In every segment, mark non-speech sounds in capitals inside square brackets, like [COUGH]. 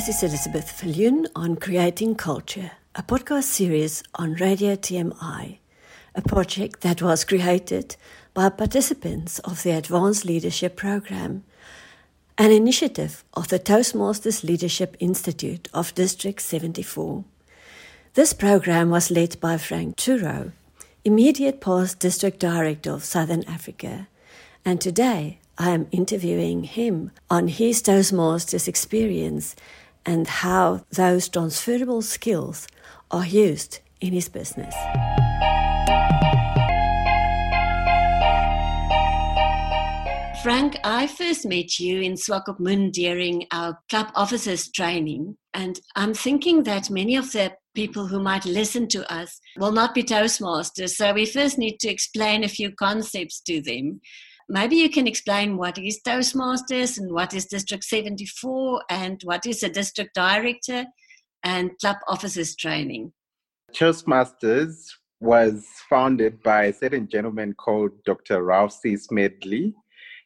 This is Elizabeth Viljoen on Creating Culture, a podcast series on Radio TMI, a project that was created by participants of the Advanced Leadership Program, an initiative of the Toastmasters Leadership Institute of District 74. This program was led by Frank Tsuro, immediate past District Director of Southern Africa, and today I am interviewing him on his Toastmasters experience and how those transferable skills are used in his business. Frank, I first met you in Swakopmund during our club officers training, and I'm thinking that many of the people who might listen to us will not be Toastmasters, so we first need to explain a few concepts to them. Maybe you can explain what is Toastmasters and what is District 74 and what is a district director and club officers training. Toastmasters was founded by a certain gentleman called Dr. Ralph C. Smedley.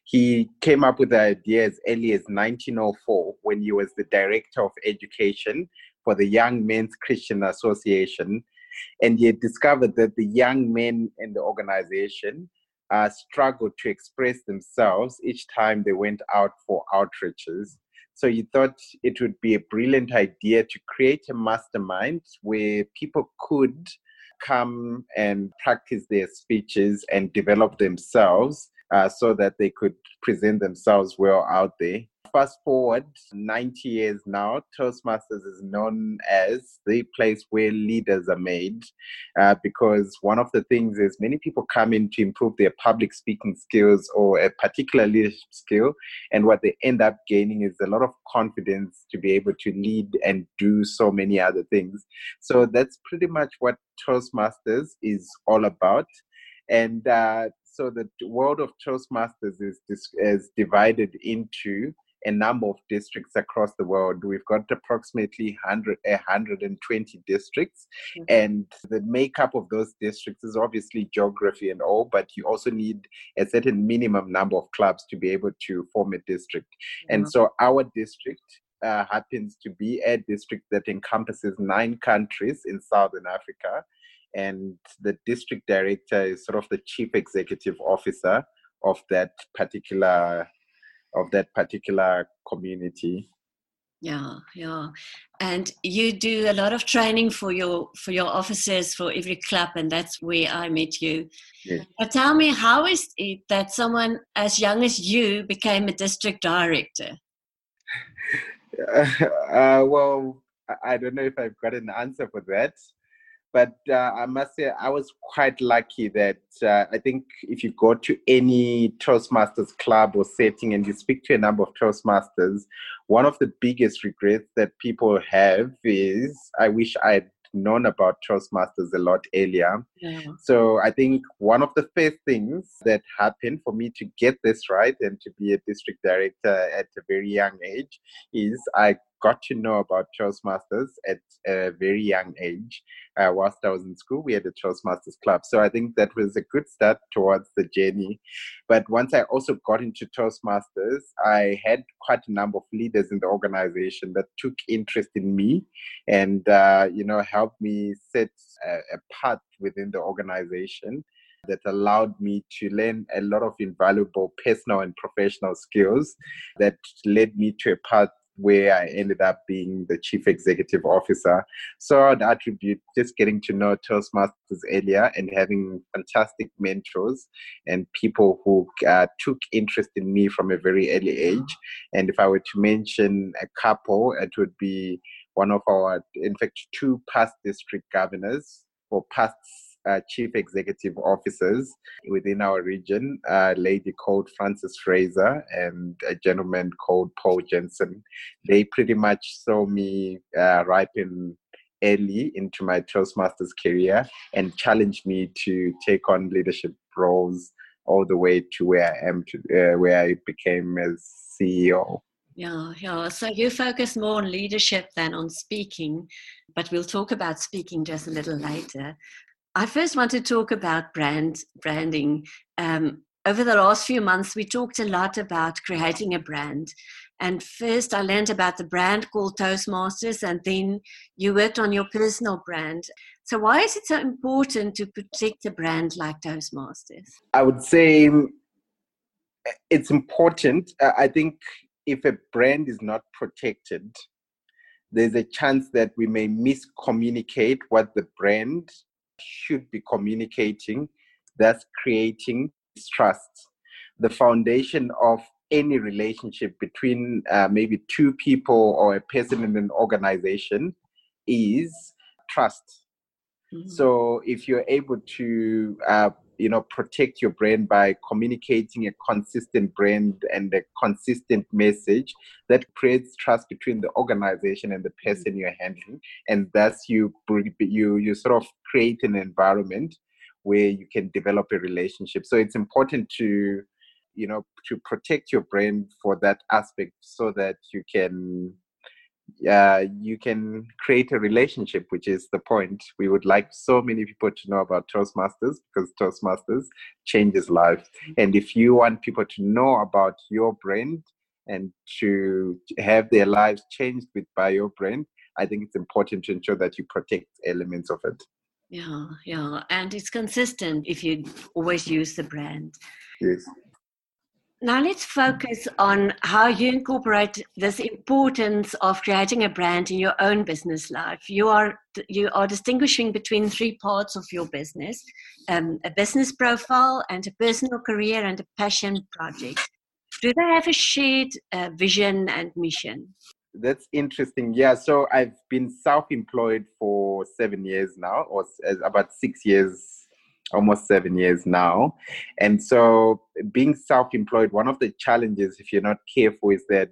He came up with the idea as early as 1904 when he was the director of education for the Young Men's Christian Association. And he discovered that the young men in the organization uh, struggled to express themselves each time they went out for outreaches. So you thought it would be a brilliant idea to create a mastermind where people could come and practice their speeches and develop themselves uh, so that they could present themselves well out there fast forward 90 years now, Toastmasters is known as the place where leaders are made uh, because one of the things is many people come in to improve their public speaking skills or a particular leadership skill. And what they end up gaining is a lot of confidence to be able to lead and do so many other things. So that's pretty much what Toastmasters is all about. And uh, so the world of Toastmasters is, is divided into a number of districts across the world. We've got approximately 100, 120 districts, mm-hmm. and the makeup of those districts is obviously geography and all, but you also need a certain minimum number of clubs to be able to form a district. Mm-hmm. And so our district uh, happens to be a district that encompasses nine countries in Southern Africa. And the district director is sort of the chief executive officer of that particular of that particular community. Yeah yeah. And you do a lot of training for your for your officers for every club and that's where i met you. Yeah. but tell me how is it that someone as young as you became a district director? [LAUGHS] Uh, well i don't know if i've got an answer for that but uh, I must say I was quite lucky that uh, I think if you go to any Toastmasters club or setting and you speak to a number of Toastmasters, one of the biggest regrets that people have is I wish I had known about Toastmasters a lot earlier. Yeah. So I think one of the first things that happened for me to get this right and to be a district director at a very young age is I got to know about Toastmasters at a very young age. Uh, whilst I was in school, we had a Toastmasters club. So I think that was a good start towards the journey. But once I also got into Toastmasters, I had quite a number of leaders in the organization that took interest in me and, uh, you know, helped me set a, a path within the organization that allowed me to learn a lot of invaluable personal and professional skills that led me to a path where I ended up being the chief executive officer. So I'd attribute just getting to know Toastmasters earlier and having fantastic mentors and people who uh, took interest in me from a very early age. And if I were to mention a couple, it would be one of our, in fact, two past district governors for past uh, chief executive officers within our region, a lady called Frances Fraser and a gentleman called Paul Jensen. They pretty much saw me uh, ripen early into my Toastmasters career and challenged me to take on leadership roles all the way to where I am, to, uh, where I became as CEO. Yeah, yeah. So you focus more on leadership than on speaking, but we'll talk about speaking just a little later. I first want to talk about brand branding. Um, over the last few months, we talked a lot about creating a brand, And first, I learned about the brand called Toastmasters, and then you worked on your personal brand. So, why is it so important to protect a brand like Toastmasters? I would say it's important. I think if a brand is not protected, there's a chance that we may miscommunicate what the brand should be communicating, thus creating distrust. The foundation of any relationship between uh, maybe two people or a person in an organization is trust. Mm-hmm. So if you're able to uh, you know protect your brand by communicating a consistent brand and a consistent message that creates trust between the organization and the mm. person you're handling. And thus you you you sort of create an environment where you can develop a relationship. So it's important to you know to protect your brand for that aspect so that you can uh, you can create a relationship, which is the point. We would like so many people to know about Toastmasters because Toastmasters changes lives. And if you want people to know about your brand and to have their lives changed with by your brand, I think it's important to ensure that you protect elements of it. Yeah, yeah, and it's consistent if you always use the brand. Yes. Now let's focus on how you incorporate this importance of creating a brand in your own business life. You are you are distinguishing between three parts of your business: um, a business profile, and a personal career, and a passion project. Do they have a shared uh, vision and mission? That's interesting. Yeah, so I've been self-employed for seven years now, or about six years almost seven years now. And so, being self employed, one of the challenges, if you're not careful, is that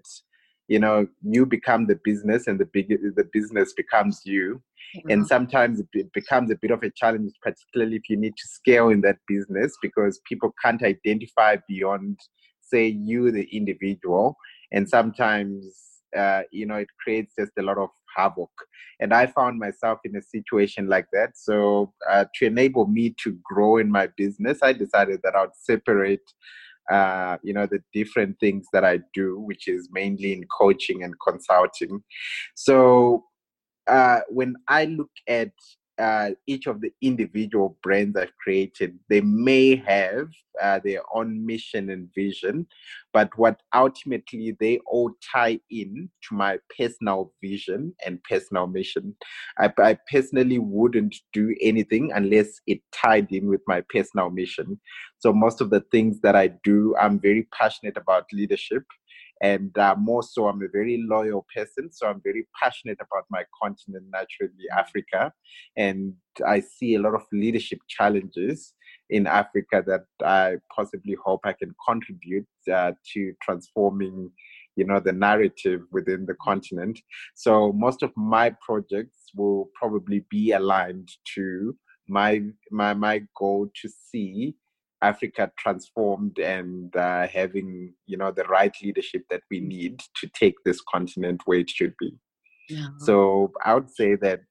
you know you become the business and the big the business becomes you mm-hmm. and sometimes it becomes a bit of a challenge particularly if you need to scale in that business because people can't identify beyond say you the individual and sometimes uh, you know it creates just a lot of havoc. And I found myself in a situation like that. So, uh, to enable me to grow in my business, I decided that I'd separate. Uh, you know the different things that I do, which is mainly in coaching and consulting. So uh, when I look at uh, each of the individual brands I've created, they may have uh, their own mission and vision, but what ultimately they all tie in to my personal vision and personal mission. I, I personally wouldn't do anything unless it tied in with my personal mission. So most of the things that I do, I'm very passionate about leadership and uh, more so i'm a very loyal person so i'm very passionate about my continent naturally africa and i see a lot of leadership challenges in africa that i possibly hope i can contribute uh, to transforming you know the narrative within the continent. So most of my projects will probably be aligned to my my my goal to see Africa transformed and uh, having you know the right leadership that we need to take this continent where it should be. Yeah. So I would say that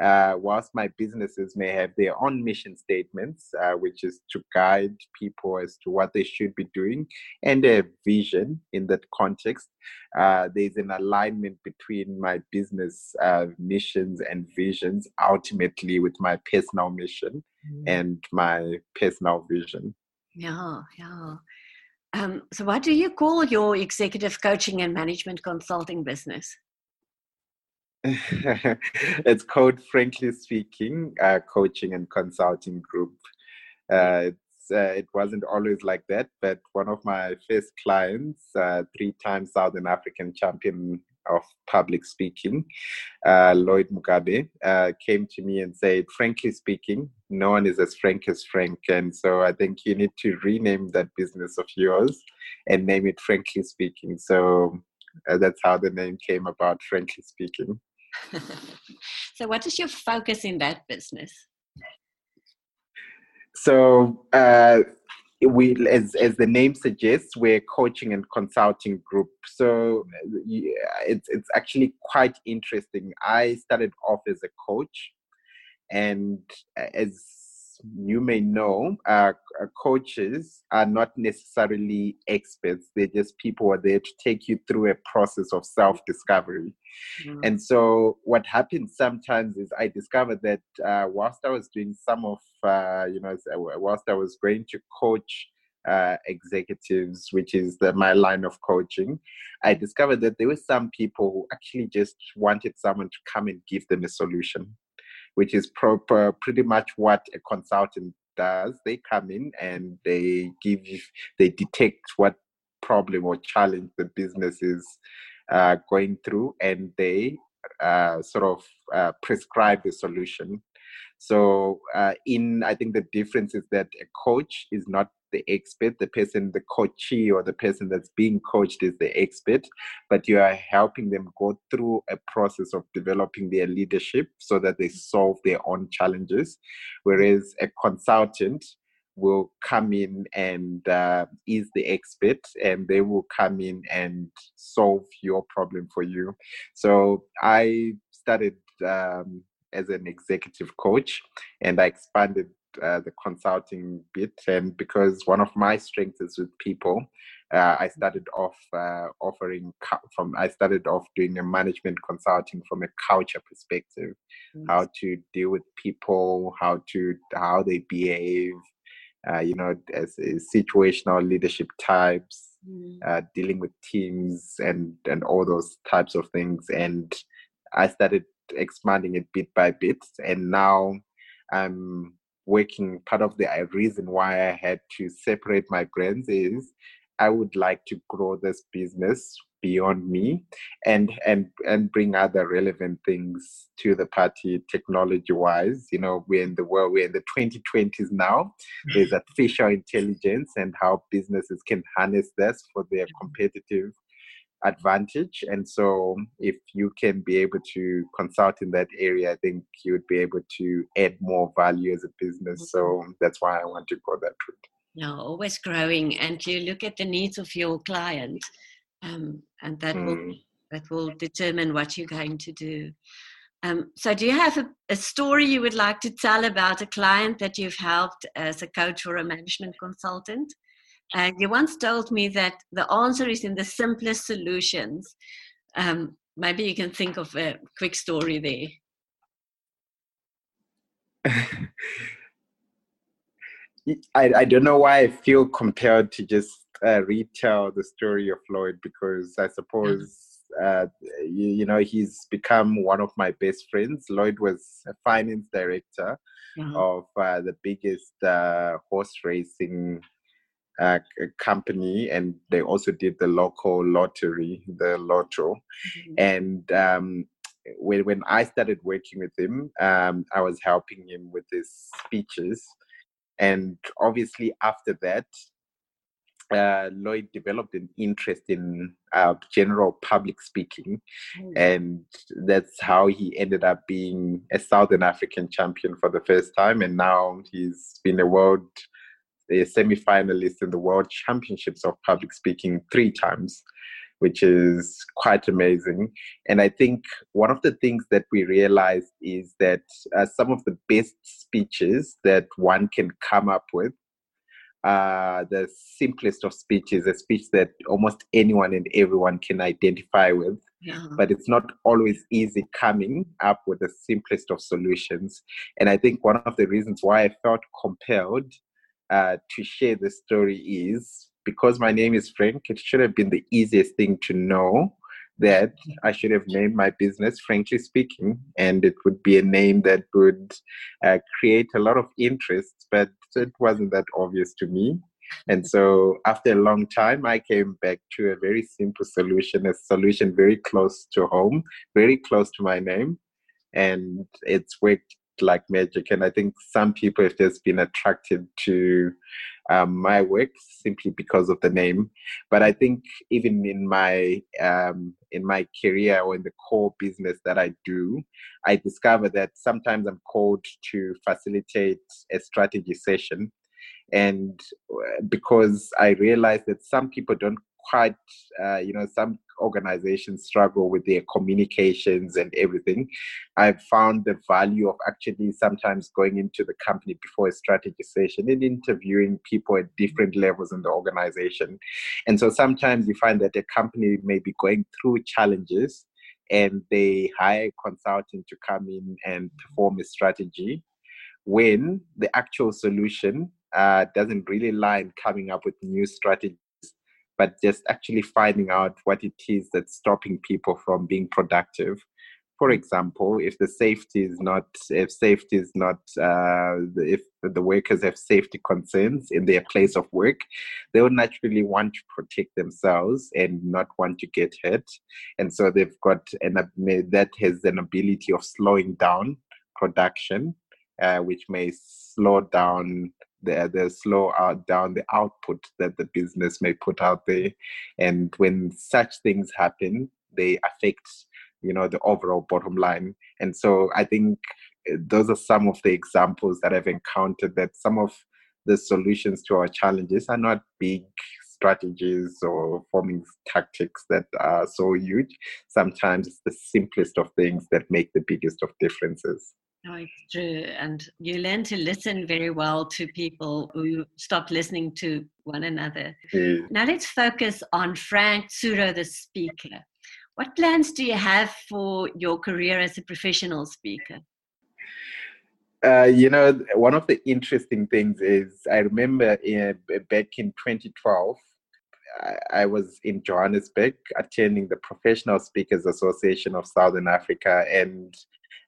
uh, whilst my businesses may have their own mission statements, uh, which is to guide people as to what they should be doing, and a vision in that context, uh, there's an alignment between my business uh, missions and visions, ultimately with my personal mission mm. and my personal vision. Yeah, yeah. Um, so, what do you call your executive coaching and management consulting business? [LAUGHS] it's called Frankly Speaking uh, Coaching and Consulting Group. Uh, uh, it wasn't always like that, but one of my first clients, uh, three times Southern African champion of public speaking, uh, Lloyd Mugabe, uh, came to me and said, frankly speaking, no one is as frank as Frank. And so I think you need to rename that business of yours and name it Frankly Speaking. So uh, that's how the name came about, Frankly Speaking. [LAUGHS] so, what is your focus in that business? So, uh, we as as the name suggests we're coaching and consulting group so it's it's actually quite interesting i started off as a coach and as you may know, uh, uh, coaches are not necessarily experts. They're just people who are there to take you through a process of self discovery. Mm. And so, what happens sometimes is I discovered that uh, whilst I was doing some of, uh, you know, uh, whilst I was going to coach uh, executives, which is the, my line of coaching, I discovered that there were some people who actually just wanted someone to come and give them a solution which is proper, pretty much what a consultant does. They come in and they give, they detect what problem or challenge the business is uh, going through, and they uh, sort of uh, prescribe the solution. So, uh, in I think the difference is that a coach is not the expert. The person, the coachee or the person that's being coached is the expert, but you are helping them go through a process of developing their leadership so that they solve their own challenges. Whereas a consultant will come in and uh, is the expert and they will come in and solve your problem for you. So I started um, as an executive coach and I expanded uh, the consulting bit, and because one of my strengths is with people, uh, I started off uh, offering from. I started off doing a management consulting from a culture perspective, how to deal with people, how to how they behave, uh, you know, as, as, situational leadership types, mm. dealing with teams, and and all those types of things. And I started expanding it bit by bit, and now I'm working part of the uh, reason why i had to separate my brands is i would like to grow this business beyond me and and and bring other relevant things to the party technology wise you know we're in the world we're in the 2020s now. [LAUGHS] There's artificial intelligence and how businesses can harness this for their competitive advantage. And so, if you can be able to consult in that area, I think you would be able to add more value as a business. So, mm-hmm. that's why I want to go that route. No, always growing, and you look at the needs of your client, um, and that mm. will that will determine what you're going to do. Um, so, do you have a, a, story you would like to tell about a client that you've helped as a coach or a management consultant? And you once told me that the answer is in the simplest solutions. Um, maybe you can think of a quick story there. [LAUGHS] I, I don't know why I feel compelled to just uh, retell the story of Lloyd because I suppose uh, you, you, know he's become one of my best friends. Lloyd was a finance director uh-huh. of uh, the biggest uh, horse racing uh, company and they also did the local lottery, the lotto. Mm-hmm. And um, when, when I started working with him, um, I was helping him with his speeches. And obviously, after that, uh, Lloyd developed an interest in uh, general public speaking, mm. and that's how he ended up being a Southern African champion for the first time. And now he's been a world a semi-finalist in the World Championships of Public Speaking three times, which is quite amazing. And I think one of the things that we realized is that uh, some of the best speeches that one can come up with uh, the simplest of speeches, a speech that almost anyone and everyone can identify with. Yeah. But it's not always easy coming up with the simplest of solutions. And I think one of the reasons why I felt compelled uh, to share the story is because my name is Frank, it should have been the easiest thing to know that I should have named my business, frankly speaking, and it would be a name that would uh, create a lot of interest, but it wasn't that obvious to me. And so, after a long time, I came back to a very simple solution, a solution very close to home, very close to my name. And it's worked like magic. And I think some people have just been attracted to um, my work simply because of the name. But I think even in my um, in my career or in the core business that I do, I discover that sometimes I'm called to facilitate a strategy session, and uh, because I realize that some people don't quite, uh, you know, some organizations struggle with their communications and everything. I've found the value of actually sometimes going into the company before a strategy session and interviewing people at different levels in the organization. And so sometimes you find that a company may be going through challenges and they hire a consultant to come in and perform a strategy when the actual solution uh, doesn't really lie in coming up with new strategies, but just actually finding out what it is that's stopping people from being productive. For example, if the safety is not, if safety is not, uh, if the workers have safety concerns in their place of work, they would naturally want to protect themselves and not want to get hurt. And so they've got, and that has an ability of slowing down production, uh, which may slow down the, the slow down the output that the business may put out there. And when such things happen they affect you know the overall bottom line. And so i think eh, those are some of the examples that i've encountered that some of the solutions to our challenges are not big strategies or forming tactics that are so huge. Sometimes it's the simplest of things that make the biggest of differences It's true. And you learn to listen very well to people who stop listening to one another. Mm. Now let's focus on Frank Tsuro, the speaker. What plans do you have for your career as a professional speaker? Uh, you know, one of the interesting things is I remember in, back in 2012, I, I was in Johannesburg attending the Professional Speakers Association of Southern Africa, and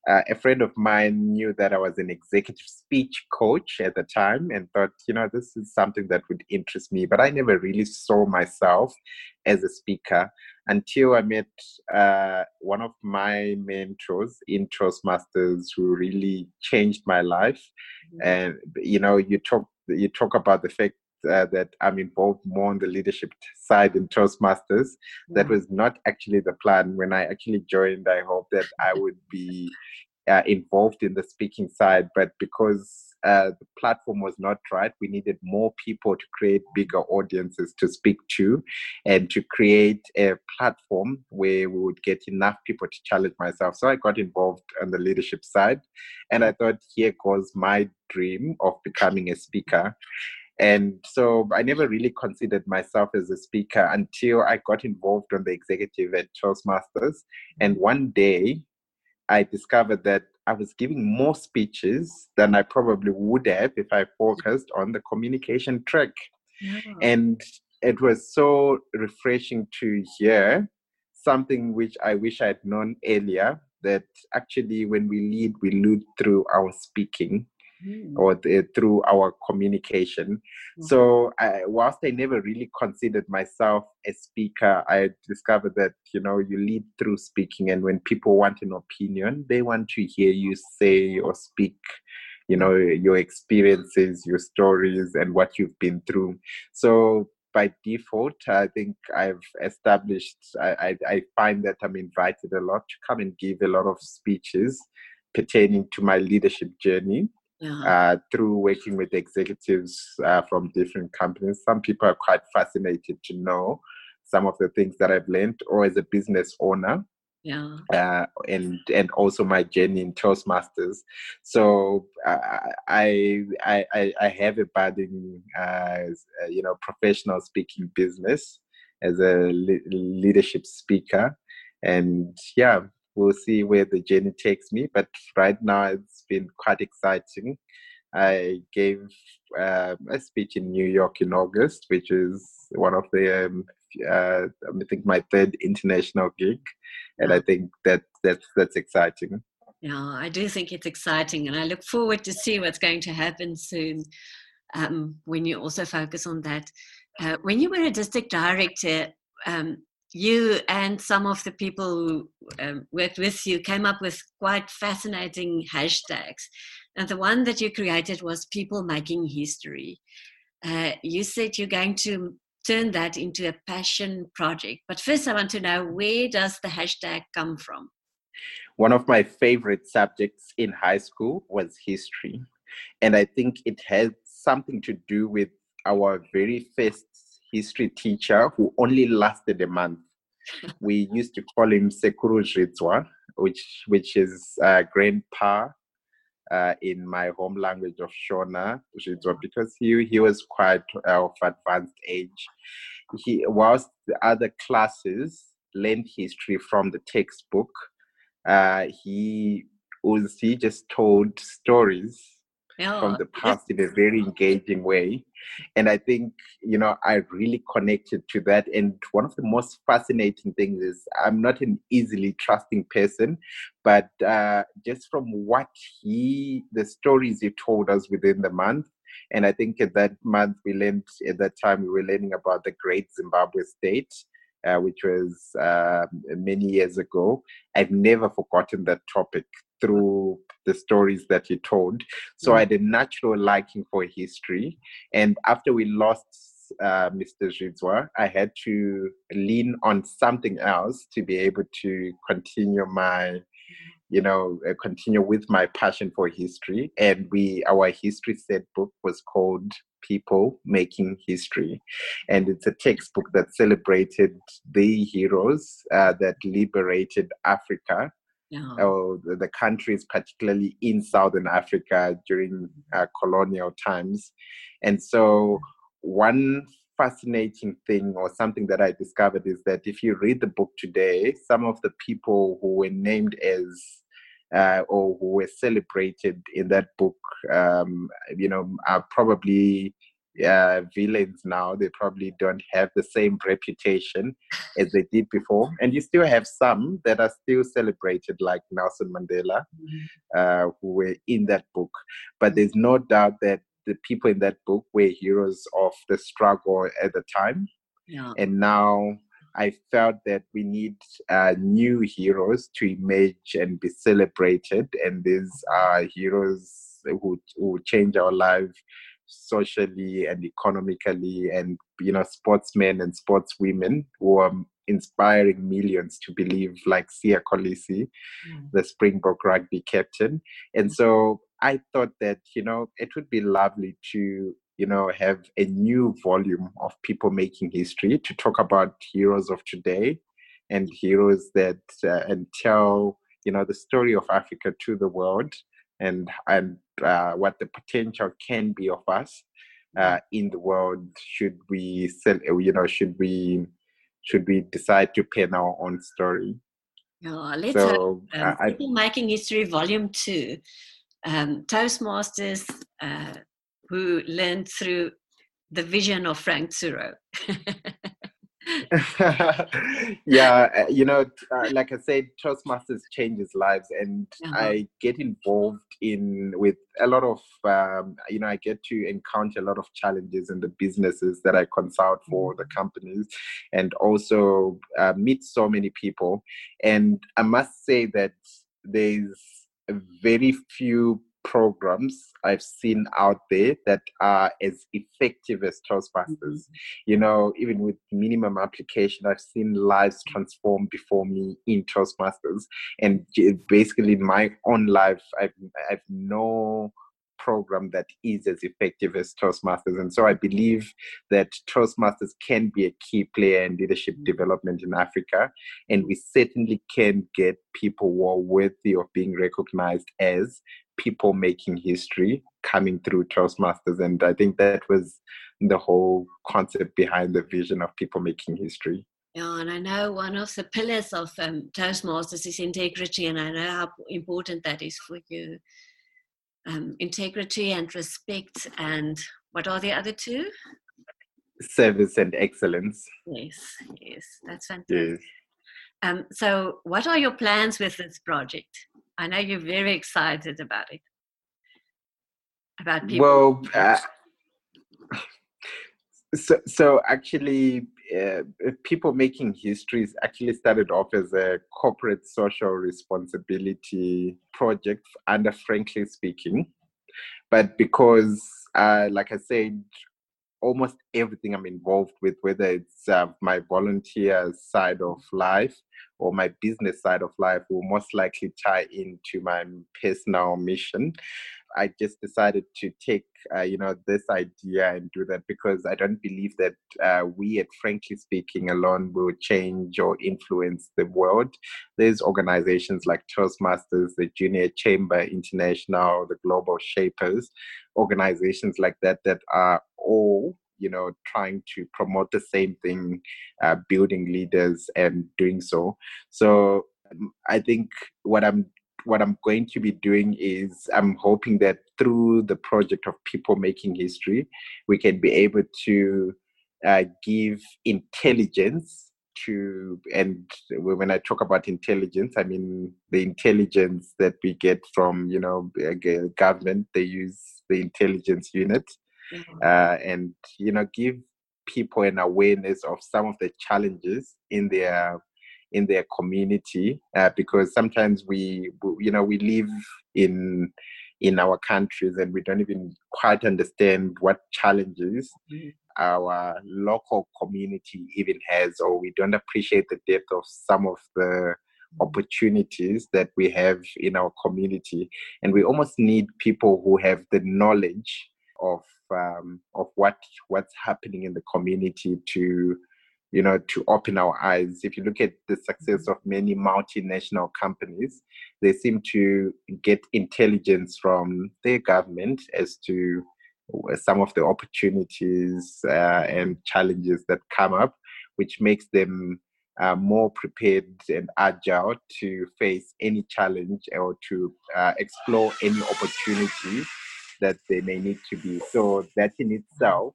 uh, a friend of mine knew that I was an executive speech coach at the time and thought, you know, this is something that would interest me. But I never really saw myself as a speaker until I met uh, one of my mentors in Toastmasters who really changed my life. Mm-hmm. And, you know, you talk, you talk about the fact uh, that I'm involved more on the leadership side in Toastmasters. That was not actually the plan. When I actually joined, I hoped that I would be uh, involved in the speaking side, but because uh, the platform was not right, we needed more people to create bigger audiences to speak to and to create a platform where we would get enough people to challenge myself. So I got involved on the leadership side, and I thought here goes my dream of becoming a speaker. And so I never really considered myself as a speaker until I got involved on the executive at Toastmasters. And one day I discovered that I was giving more speeches than I probably would have if I focused on the communication track. Yeah. And it was so refreshing to hear something which I wish I had known earlier that actually when we lead, we lead through our speaking mm. or the, through our communication. Mm-hmm. So, I, whilst I never really considered myself a speaker, I discovered that you know you lead through speaking, and when people want an opinion, they want to hear you say or speak you know your experiences your stories and what you've been through so by default i think i've established I, I, I find that i'm invited a lot to come and give a lot of speeches pertaining to my leadership journey uh, through working with executives uh, from different companies. Some people are quite fascinated to know some of the things that I've learned, or as a business owner. Yeah. Uh, and and also my journey in Toastmasters. So uh, I I I have a budding uh, you know professional speaking business as a le- leadership speaker, and yeah, we'll see where the journey takes me. But right now, it's been quite exciting. I gave uh, a speech in New York in August, which is one of the um, uh, I think my third international gig, and I think that that's that's exciting. Yeah, I do think it's exciting, and I look forward to see what's going to happen soon. Um, when you also focus on that, uh, when you were a district director, um, you and some of the people who um, worked with you came up with quite fascinating hashtags. And the one that you created was People Making History. Uh, you said you're going to turn that into a passion project. But first, I want to know where does the hashtag come from? One of my favorite subjects in high school was history. And I think it has something to do with our very first history teacher who only lasted a month. [LAUGHS] we used to call him Sekuru Zhitswa, which which is uh, grandpa uh, in my home language of Shona, because he, he was quite of advanced age. He, whilst the other classes learned history from the textbook, uh, he was he just told stories yeah. from the past in a very engaging way. And I think, you know, I really connected to that. And one of the most fascinating things is I'm not an easily trusting person, but uh, just from what he, the stories he told us within the month, and I think at that month we learned, at that time we were learning about the great Zimbabwe state. Uh, which was uh, many years ago. I've never forgotten that topic through the stories that he told. So I had a natural liking for history. And after we lost uh, Mr. Zhitswa, I had to lean on something else to be able to continue my, you know, uh, continue with my passion for history. And we, our history set book was called People Making History. And it's a textbook that celebrated the heroes uh, that liberated Africa yeah. or the countries, particularly in Southern Africa during uh, colonial times. And so, one fascinating thing or something that I discovered is that if you read the book today, some of the people who were named as uh, or who were celebrated in that book, um, you know, are probably uh, villains now. They probably don't have the same reputation as they did before. And you still have some that are still celebrated, like Nelson Mandela, mm-hmm. uh, who were in that book. But there's no doubt that the people in that book were heroes of the struggle at the time. Yeah. And now I felt that we need uh, new heroes to emerge and be celebrated. And these are heroes who, who change our lives socially and economically and you know sportsmen and sportswomen who are inspiring millions to believe like Siya Kolisi, mm. the Springbok rugby captain. And so I thought that, you know, it would be lovely to, you know, have a new volume of people making history to talk about heroes of today and heroes that uh, and tell, you know, the story of Africa to the world and and uh, what the potential can be of us uh, in the world should we sell you know should we should we decide to pen our own story. Yeah let's so, um, I, people making history volume two um, toastmasters uh, who learned through the vision of frank tsuro [LAUGHS] yeah, uh, you know, uh, like I said, Toastmasters changes lives, and uh-huh. I get involved in with a lot of, um, you know, I get to encounter a lot of challenges in the businesses that I consult for the mm-hmm. companies, and also uh, meet so many people. And I must say that there's very few programs I've seen out there that are as effective as Toastmasters. Mm-hmm. You know, even with minimum application, I've seen lives transform before me in Toastmasters. And basically, in my own life, I've, I've no program that is as effective as Toastmasters. And so I believe that Toastmasters can be a key player in leadership mm-hmm. development in Africa. And we certainly can get people who are worthy of being recognized as people making history coming through Toastmasters. And I think that was the whole concept behind the vision of people making history. Yeah, and I know one of the pillars of um, Toastmasters is integrity, and I know how important that is for you. Um, integrity and respect, and what are the other two? Service and excellence. Yes, yes, that's fantastic. Yes. Um, so, what are your plans with this project? I know you're very excited about it. About people. Well, uh, [SIGHS] so, so actually, uh, people making histories actually started off as a corporate social responsibility project under Frankly Speaking, but because, uh, like I said, almost everything I'm involved with, whether it's uh, my volunteer side of life or my business side of life, will most likely tie into my personal mission. I just decided to take, uh, you know, this idea and do that because I don't believe that uh, we, at Frankly Speaking, alone will change or influence the world. There's organizations like Toastmasters, the Junior Chamber International, the Global Shapers, organizations like that that are all you know trying to promote the same thing uh, building leaders and doing so so um, i think what i'm what I'm going to be doing is I'm hoping that through the project of people making history, we can be able to uh, give intelligence to, and when I talk about intelligence, I mean the intelligence that we get from, you know, government. They use the intelligence unit, mm-hmm. uh, and you know, give people an awareness of some of the challenges in their in their community uh, because sometimes we you know we live in in our countries and we don't even quite understand what challenges mm-hmm. our local community even has or we don't appreciate the depth of some of the mm-hmm. opportunities that we have in our community and we almost need people who have the knowledge of um, of what what's happening in the community to you know, to open our eyes. If you look at the success mm-hmm. of many multinational companies, they seem to get intelligence from their government as to some of the opportunities uh, and challenges that come up, which makes them uh, more prepared and agile to face any challenge or to uh, explore any opportunity that they may need to be. So that in itself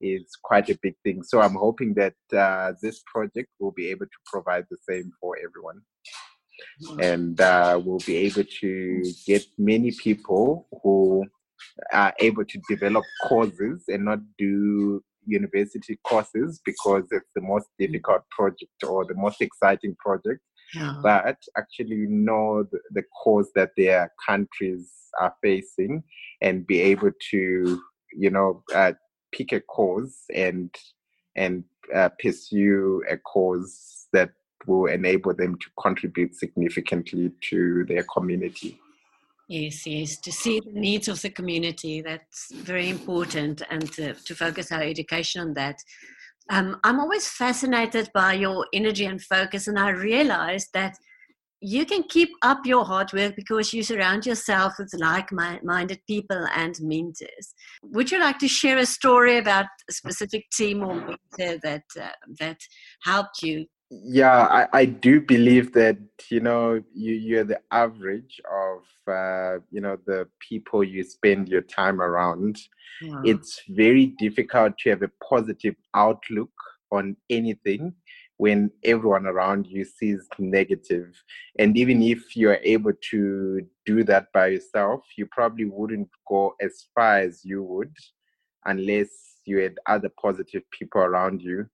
is quite a big thing. So I'm hoping that uh, this project will be able to provide the same for everyone. And uh, we'll be able to get many people who are able to develop courses and not do university courses because it's the most difficult project or the most exciting project. Yeah. But actually know the, the cause that their countries are facing and be able to, you know, uh, pick a cause and and uh, pursue a cause that will enable them to contribute significantly to their community. Yes, yes, to see the needs of the community, that's very important, and to, to focus our education on that. Um, I'm always fascinated by your energy and focus, and I realized that you can keep up your hard work because you surround yourself with like-minded people and mentors. Would you like to share a story about a specific team or mentor that uh, that helped you? Yeah, I, I do believe that you know you you're the average of uh, you know the people you spend your time around. Yeah. It's very difficult to have a positive outlook on anything when everyone around you sees negative. And even if you're able to do that by yourself, you probably wouldn't go as far as you would unless you had other positive people around you.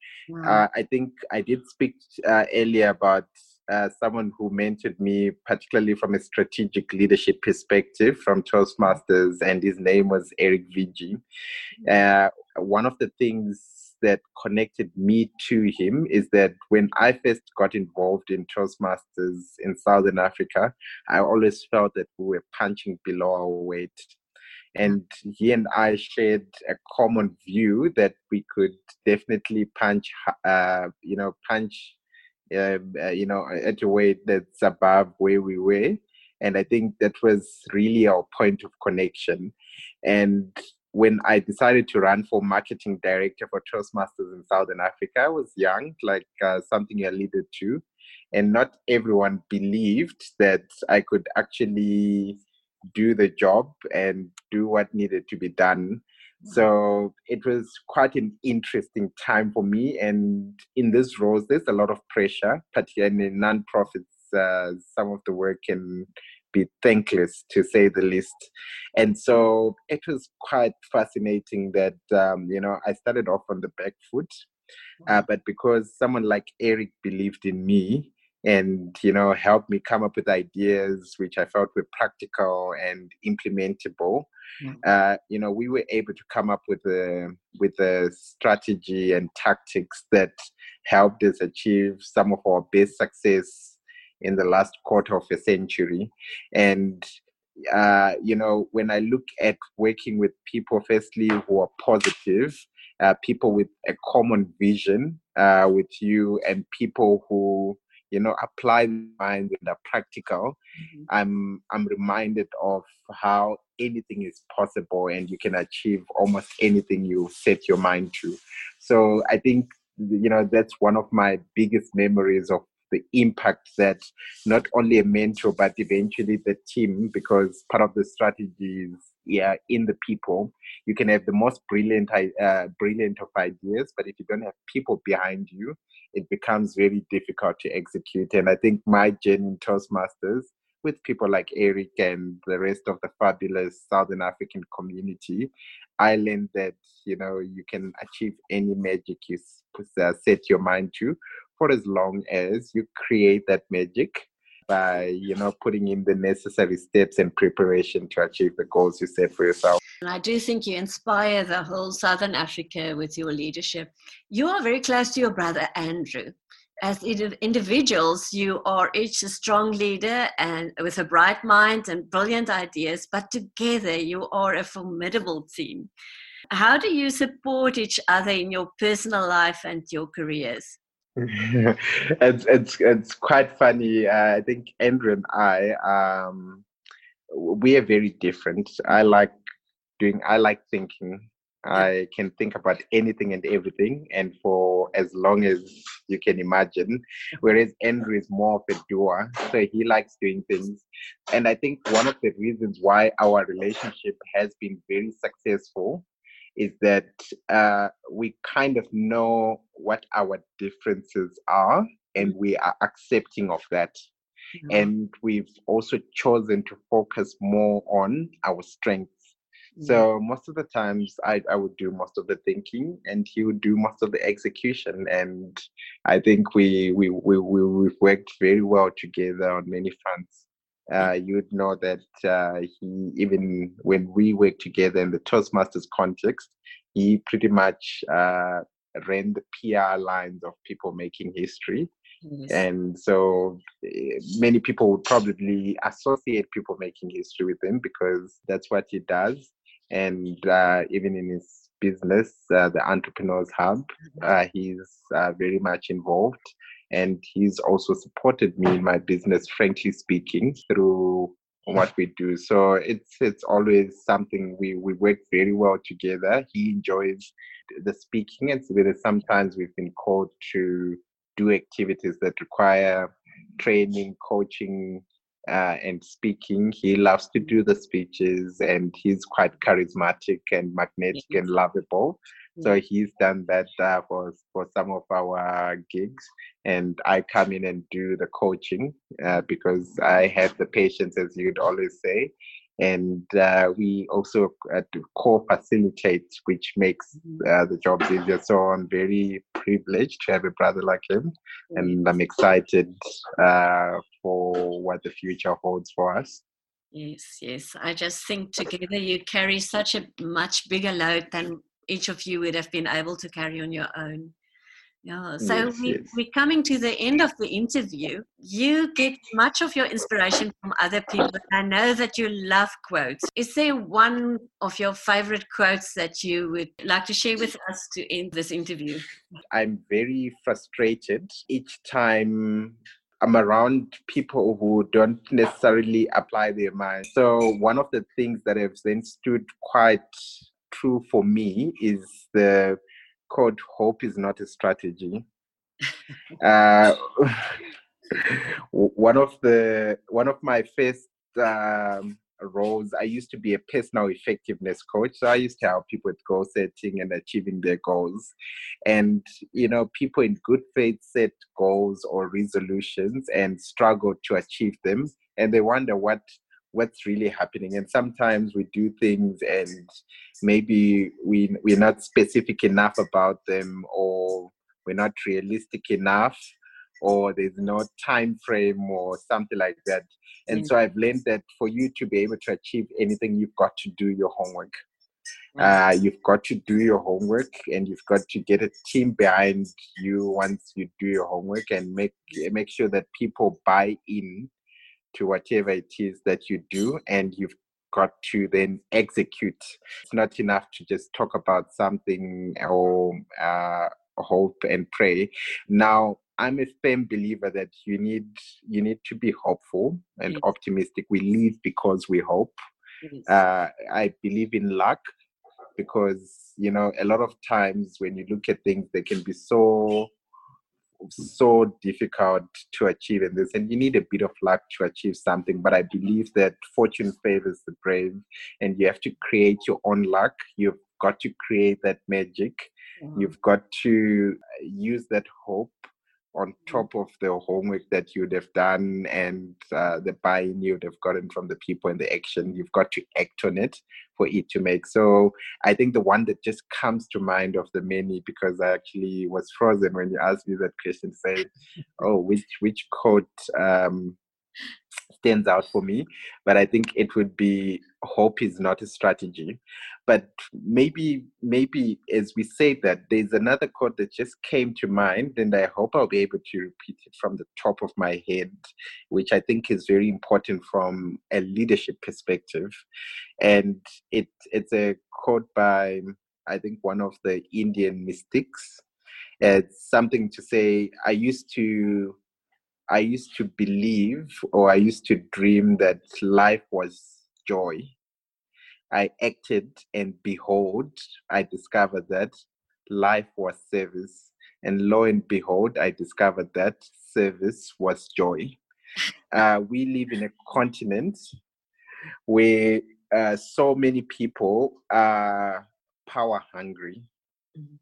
Uh, I think I did speak uh, earlier about uh, someone who mentored me, particularly from a strategic leadership perspective from Toastmasters, and his name was Eric Vigi. Mm. Uh, one of the things that connected me to him is that when I first got involved in Toastmasters in Southern Africa, I always felt that we were punching below our weight. And he and I shared a common view that we could definitely punch, uh, you know, punch, uh, uh, you know, at a weight that's above where we were. And I think that was really our point of connection. And when I decided to run for marketing director for Toastmasters in Southern Africa, I was young, like uh, something you alluded to, and not everyone believed that I could actually do the job and do what needed to be done. So it was quite an interesting time for me. And in this role, there's a lot of pressure, particularly in nonprofits. Uh, some of the work can be thankless to say the least. And so it was quite fascinating that, um, you know, I started off on the back foot. Uh, but because someone like Eric believed in me and, you know, helped me come up with ideas which I felt were practical and implementable, uh, you know, we were able to come up with a, with a strategy and tactics that helped us achieve some of our best success in the last quarter of a century. And uh, you know, when I look at working with people, firstly, who are positive, uh, people with a common vision uh, with you, and people who you know apply mind and are practical, mm-hmm. I'm I'm reminded of how anything is possible, and you can achieve almost anything you set your mind to. So I think you know that's one of my biggest memories of the impact that not only a mentor but eventually the team because part of the strategy is yeah in the people. You can have the most brilliant uh, brilliant of ideas but if you don't have people behind you it becomes very difficult to execute. And i think my journey in toastmasters with people like Eric and the rest of the fabulous Southern African community, I learned that you know you can achieve any magic you uh, set your mind to, for as long as you create that magic by you know putting in the necessary steps and preparation to achieve the goals you set for yourself. And i do think you inspire the whole southern africa with your leadership. You are very close to your brother andrew. As individuals you are each a strong leader and with a bright mind and brilliant ideas but together you are a formidable team. How do you support each other in your personal life and your careers [LAUGHS] it's it's it's quite funny. Uh, I think Andrew and I, um, we are very different. I like doing. I like thinking. I can think about anything and everything, and for as long as you can imagine. Whereas Andrew is more of a doer, so he likes doing things. And I think one of the reasons why our relationship has been very successful is that uh, we kind of know what our differences are and we are accepting of that. Mm-hmm. And we've also chosen to focus more on our strengths. Mm-hmm. So most of the times I, I would do most of the thinking and he would do most of the execution. And I think we, we, we, we, we've worked very well together on many fronts uh, you'd know that uh, he, even when we worked together in the Toastmasters context, he pretty much uh, ran the PR lines of people making history. Yes. And so eh, many people would probably associate people making history with him because that's what he does. And uh, even in his business, uh, the Entrepreneurs Hub, mm-hmm. uh, he's very much involved and he's also supported me in my business frankly speaking through what we do so it's it's always something we we work very well together he enjoys the speaking and so sometimes we've been called to do activities that require training coaching uh, and speaking. He loves to do the speeches and he's quite charismatic and magnetic and lovable. So he's done that uh, for for some of our gigs, and I come in and do the coaching uh, because I have the patience, as you'd always say, and uh, we also uh, co-facilitate, which makes mm-hmm. uh, the job easier. So I'm very privileged to have a brother like him, and I'm excited uh, for what the future holds for us. Yes, yes. I just think together you carry such a much bigger load than each of you would have been able to carry on your own. Yeah. So yes, we, yes. we're coming to the end of the interview. You get much of your inspiration from other people. I know that you love quotes. Is there one of your favorite quotes that you would like to share with us to end this interview? I'm very frustrated each time I'm around people who don't necessarily apply their mind. So one of the things that have then stood quite true for me is the code hope is not a strategy. uh, [LAUGHS] one of the one of my first um, roles, I used to be a personal effectiveness coach. So I used to help people with goal setting and achieving their goals. And you know, people in good faith set goals or resolutions and struggle to achieve them, and they wonder what what's really happening. And sometimes we do things and maybe we we're not specific enough about them or we're not realistic enough or there's no time frame or something like that. And mm-hmm. so i've learned that for you to be able to achieve anything you've got to do your homework. Uh, you've got to do your homework and you've got to get a team behind you once you do your homework and make make sure that people buy in to whatever it is that you do and you've got to then execute. It's not enough to just talk about something or uh, hope and pray. Now, I'm a firm believer that you need you need to be hopeful and yes. optimistic. We live because we hope. Yes. Uh, I believe in luck because you know a lot of times when you look at things, they can be so so difficult to achieve in this and you need a bit of luck to achieve something but i believe that fortune favors the brave and you have to create your own luck. You've got to create that magic. You've got to use that hope on top of the homework that you'd have done and uh, the buy-in you'd have gotten from the people and the action you've got to act on it for it to make. So i think the one that just comes to mind of the many because i actually was frozen when you asked me that question say oh which which quote um, stands out for me but i think it would be hope is not a strategy. But maybe maybe as we say that there's another quote that just came to mind and i hope i'll be able to repeat it from the top of my head which i think is very important from a leadership perspective. And it it's a quote by i think one of the indian mystics. It's something to say i used to i used to believe or i used to dream that life was joy I acted, and behold, I discovered that life was service. And lo and behold, I discovered that service was joy. Uh, we live in a continent where uh, so many people are power hungry. Mm-hmm.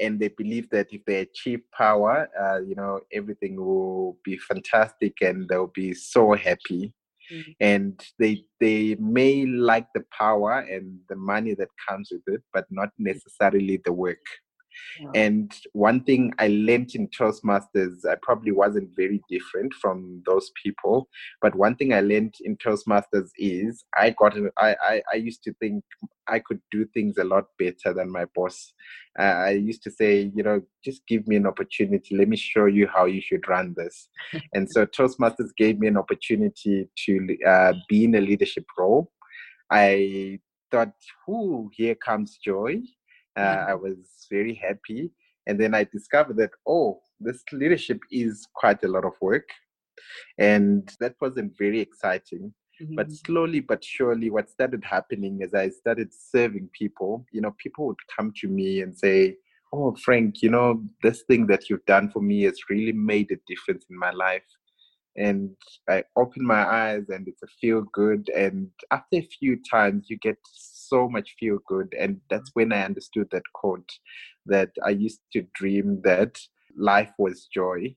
And they believe that if they achieve power, uh, you know, everything will be fantastic and they'll be so happy. Mm-hmm. And they they may like the power and the money that comes with it, but not necessarily the work. And one thing I learned in Toastmasters, I probably wasn't very different from those people. But one thing I learned in Toastmasters is I got, I, I, I used to think I could do things a lot better than my boss. Uh, I used to say, you know, just give me an opportunity. Let me show you how you should run this. and so Toastmasters gave me an opportunity to uh, be in a leadership role. I thought, "Whoo, here comes joy." Uh, I was very happy. And then I discovered that, oh, this leadership is quite a lot of work. And that wasn't very exciting. Mm-hmm. But slowly but surely, what started happening is I started serving people. You know, people would come to me and say, Oh, Frank, you know, this thing that you've done for me has really made a difference in my life. And I open my eyes and it's a feel good. And after a few times, you get so much feel good. And that's when I understood that quote that I used to dream that life was joy.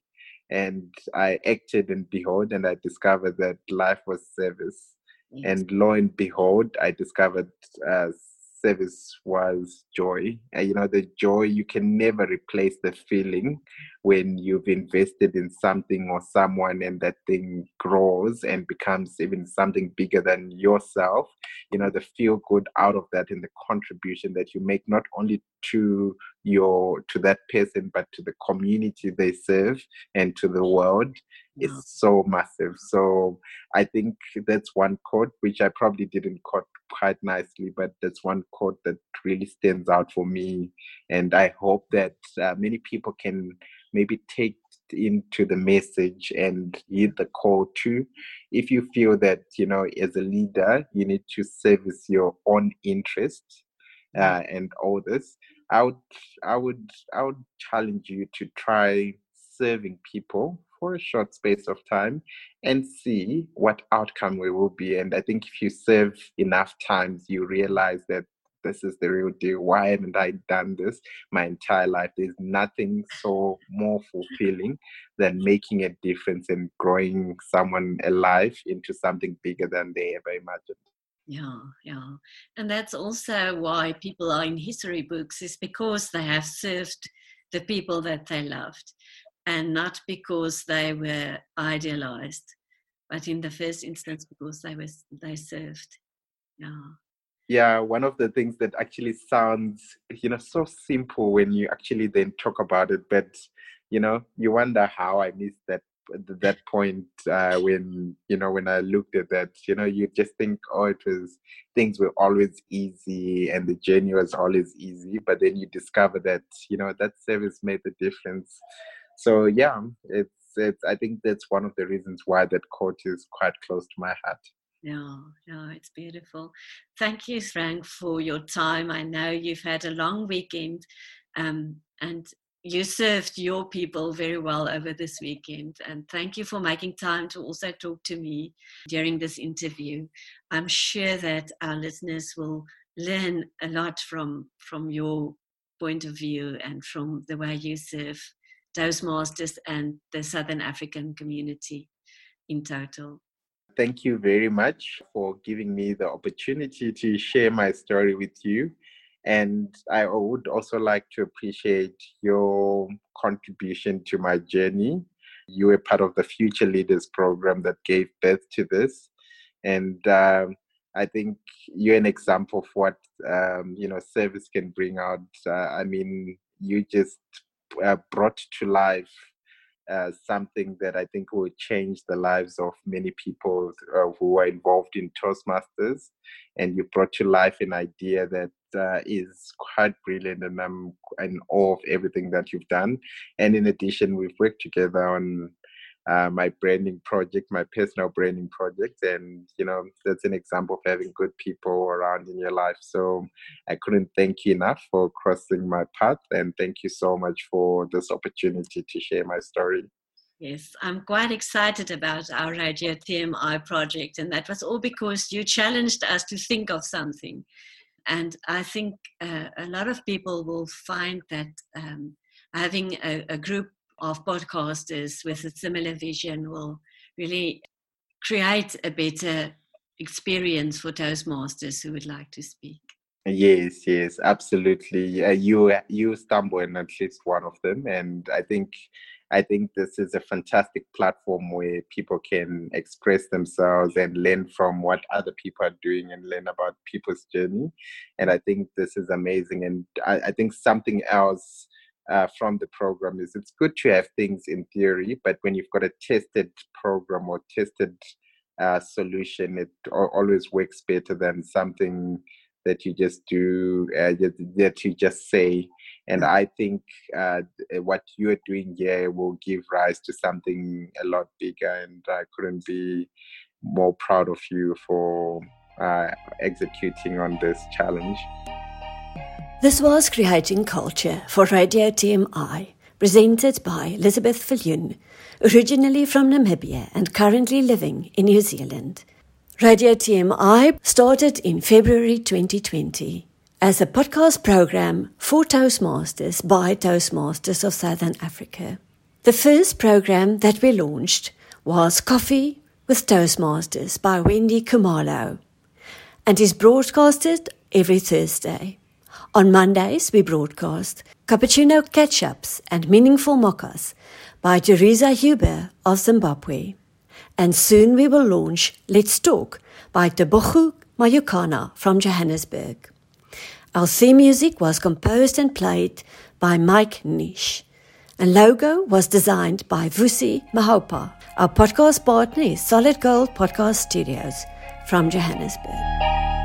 And I acted and behold, and I discovered that life was service. Yes. And lo and behold, I discovered uh, service was joy. And you know, the joy, you can never replace the feeling when you've invested in something or someone and that thing grows and becomes even something bigger than yourself. You know, the feel good out of that and the contribution that you make not only to your to that person but to the community they serve and to the world is so massive. So I think that's one quote which I probably didn't quote quite nicely, but that's one quote that really stands out for me. And I hope that uh, many people can maybe take into the message and heed the call too. If you feel that, you know, as a leader, you need to service your own interests uh, mm-hmm. and all this, I would, I would, I would challenge you to try serving people for a short space of time and see what outcome we will be. And I think if you serve enough times, you realize that this is the real deal. Why haven't I done this my entire life? There's nothing so more fulfilling than making a difference and growing someone alive into something bigger than they ever imagined. Yeah, yeah. And that's also why people are in history books, is because they have served the people that they loved and not because they were idealized, but in the first instance because they were they served. Yeah. Yeah, one of the things that actually sounds, you know, so simple when you actually then talk about it, but you know, you wonder how I missed that that point uh, when you know when I looked at that, you know, you just think, oh, it was things were always easy and the journey was always easy, but then you discover that you know that service made the difference. So yeah, it's it's. I think that's one of the reasons why that quote is quite close to my heart. Yeah, yeah, it's beautiful. Thank you, Frank, for your time. I know you've had a long weekend, um, and you served your people very well over this weekend. And thank you for making time to also talk to me during this interview. I'm sure that our listeners will learn a lot from from your point of view and from the way you serve Toastmasters and the Southern African community in total. Thank you very much for giving me the opportunity to share my story with you. And I would also like to appreciate your contribution to my journey. You were part of the Future Leaders program that gave birth to this. And um, I think you're an example of what um, you know service can bring out. Uh, I mean, you just uh, brought to life uh, something that I think will change the lives of many people uh, who are involved in Toastmasters. And you brought to life an idea that uh, is quite brilliant, and I'm in awe of everything that you've done. And in addition, we've worked together on uh, my branding project, my personal branding project. And, you know, that's an example of having good people around in your life. So I couldn't thank you enough for crossing my path. And thank you so much for this opportunity to share my story. Yes, I'm quite excited about our Radio TMI project. And that was all because you challenged us to think of something. And I think uh, a lot of people will find that um, having a, a group of podcasters with a similar vision will really create a better experience for Toastmasters who would like to speak. Yes, yes, absolutely. Uh, you you stumble in at least one of them, and I think I think this is a fantastic platform where people can express themselves and learn from what other people are doing and learn about people's journey. And I think this is amazing. And I, I think something else uh, from the program is it's good to have things in theory, but when you've got a tested program or tested uh, solution, it always works better than something that you just do uh, that you just say. And I think uh, what you're doing here will give rise to something a lot bigger. And I couldn't be more proud of you for uh, executing on this challenge. This was Creating Culture for Radio TMI, presented by Elizabeth Viljoen, originally from Namibia and currently living in New Zealand. Radio TMI started in February 2020 as a podcast program for Toastmasters by Toastmasters of Southern Africa. The first program that we launched was Coffee with Toastmasters by Wendy Khumalo and is broadcasted every Thursday. On Mondays, we broadcast Cappuccino Catch-Ups and Meaningful Mochas by Teresa Huber of Zimbabwe. And soon we will launch Let's Talk by Tebogo Mayukana from Johannesburg. Our theme music was composed and played by Mike Nish. And logo was designed by Vusi Mahopa. Our podcast partner is Solid Gold Podcast Studios from Johannesburg.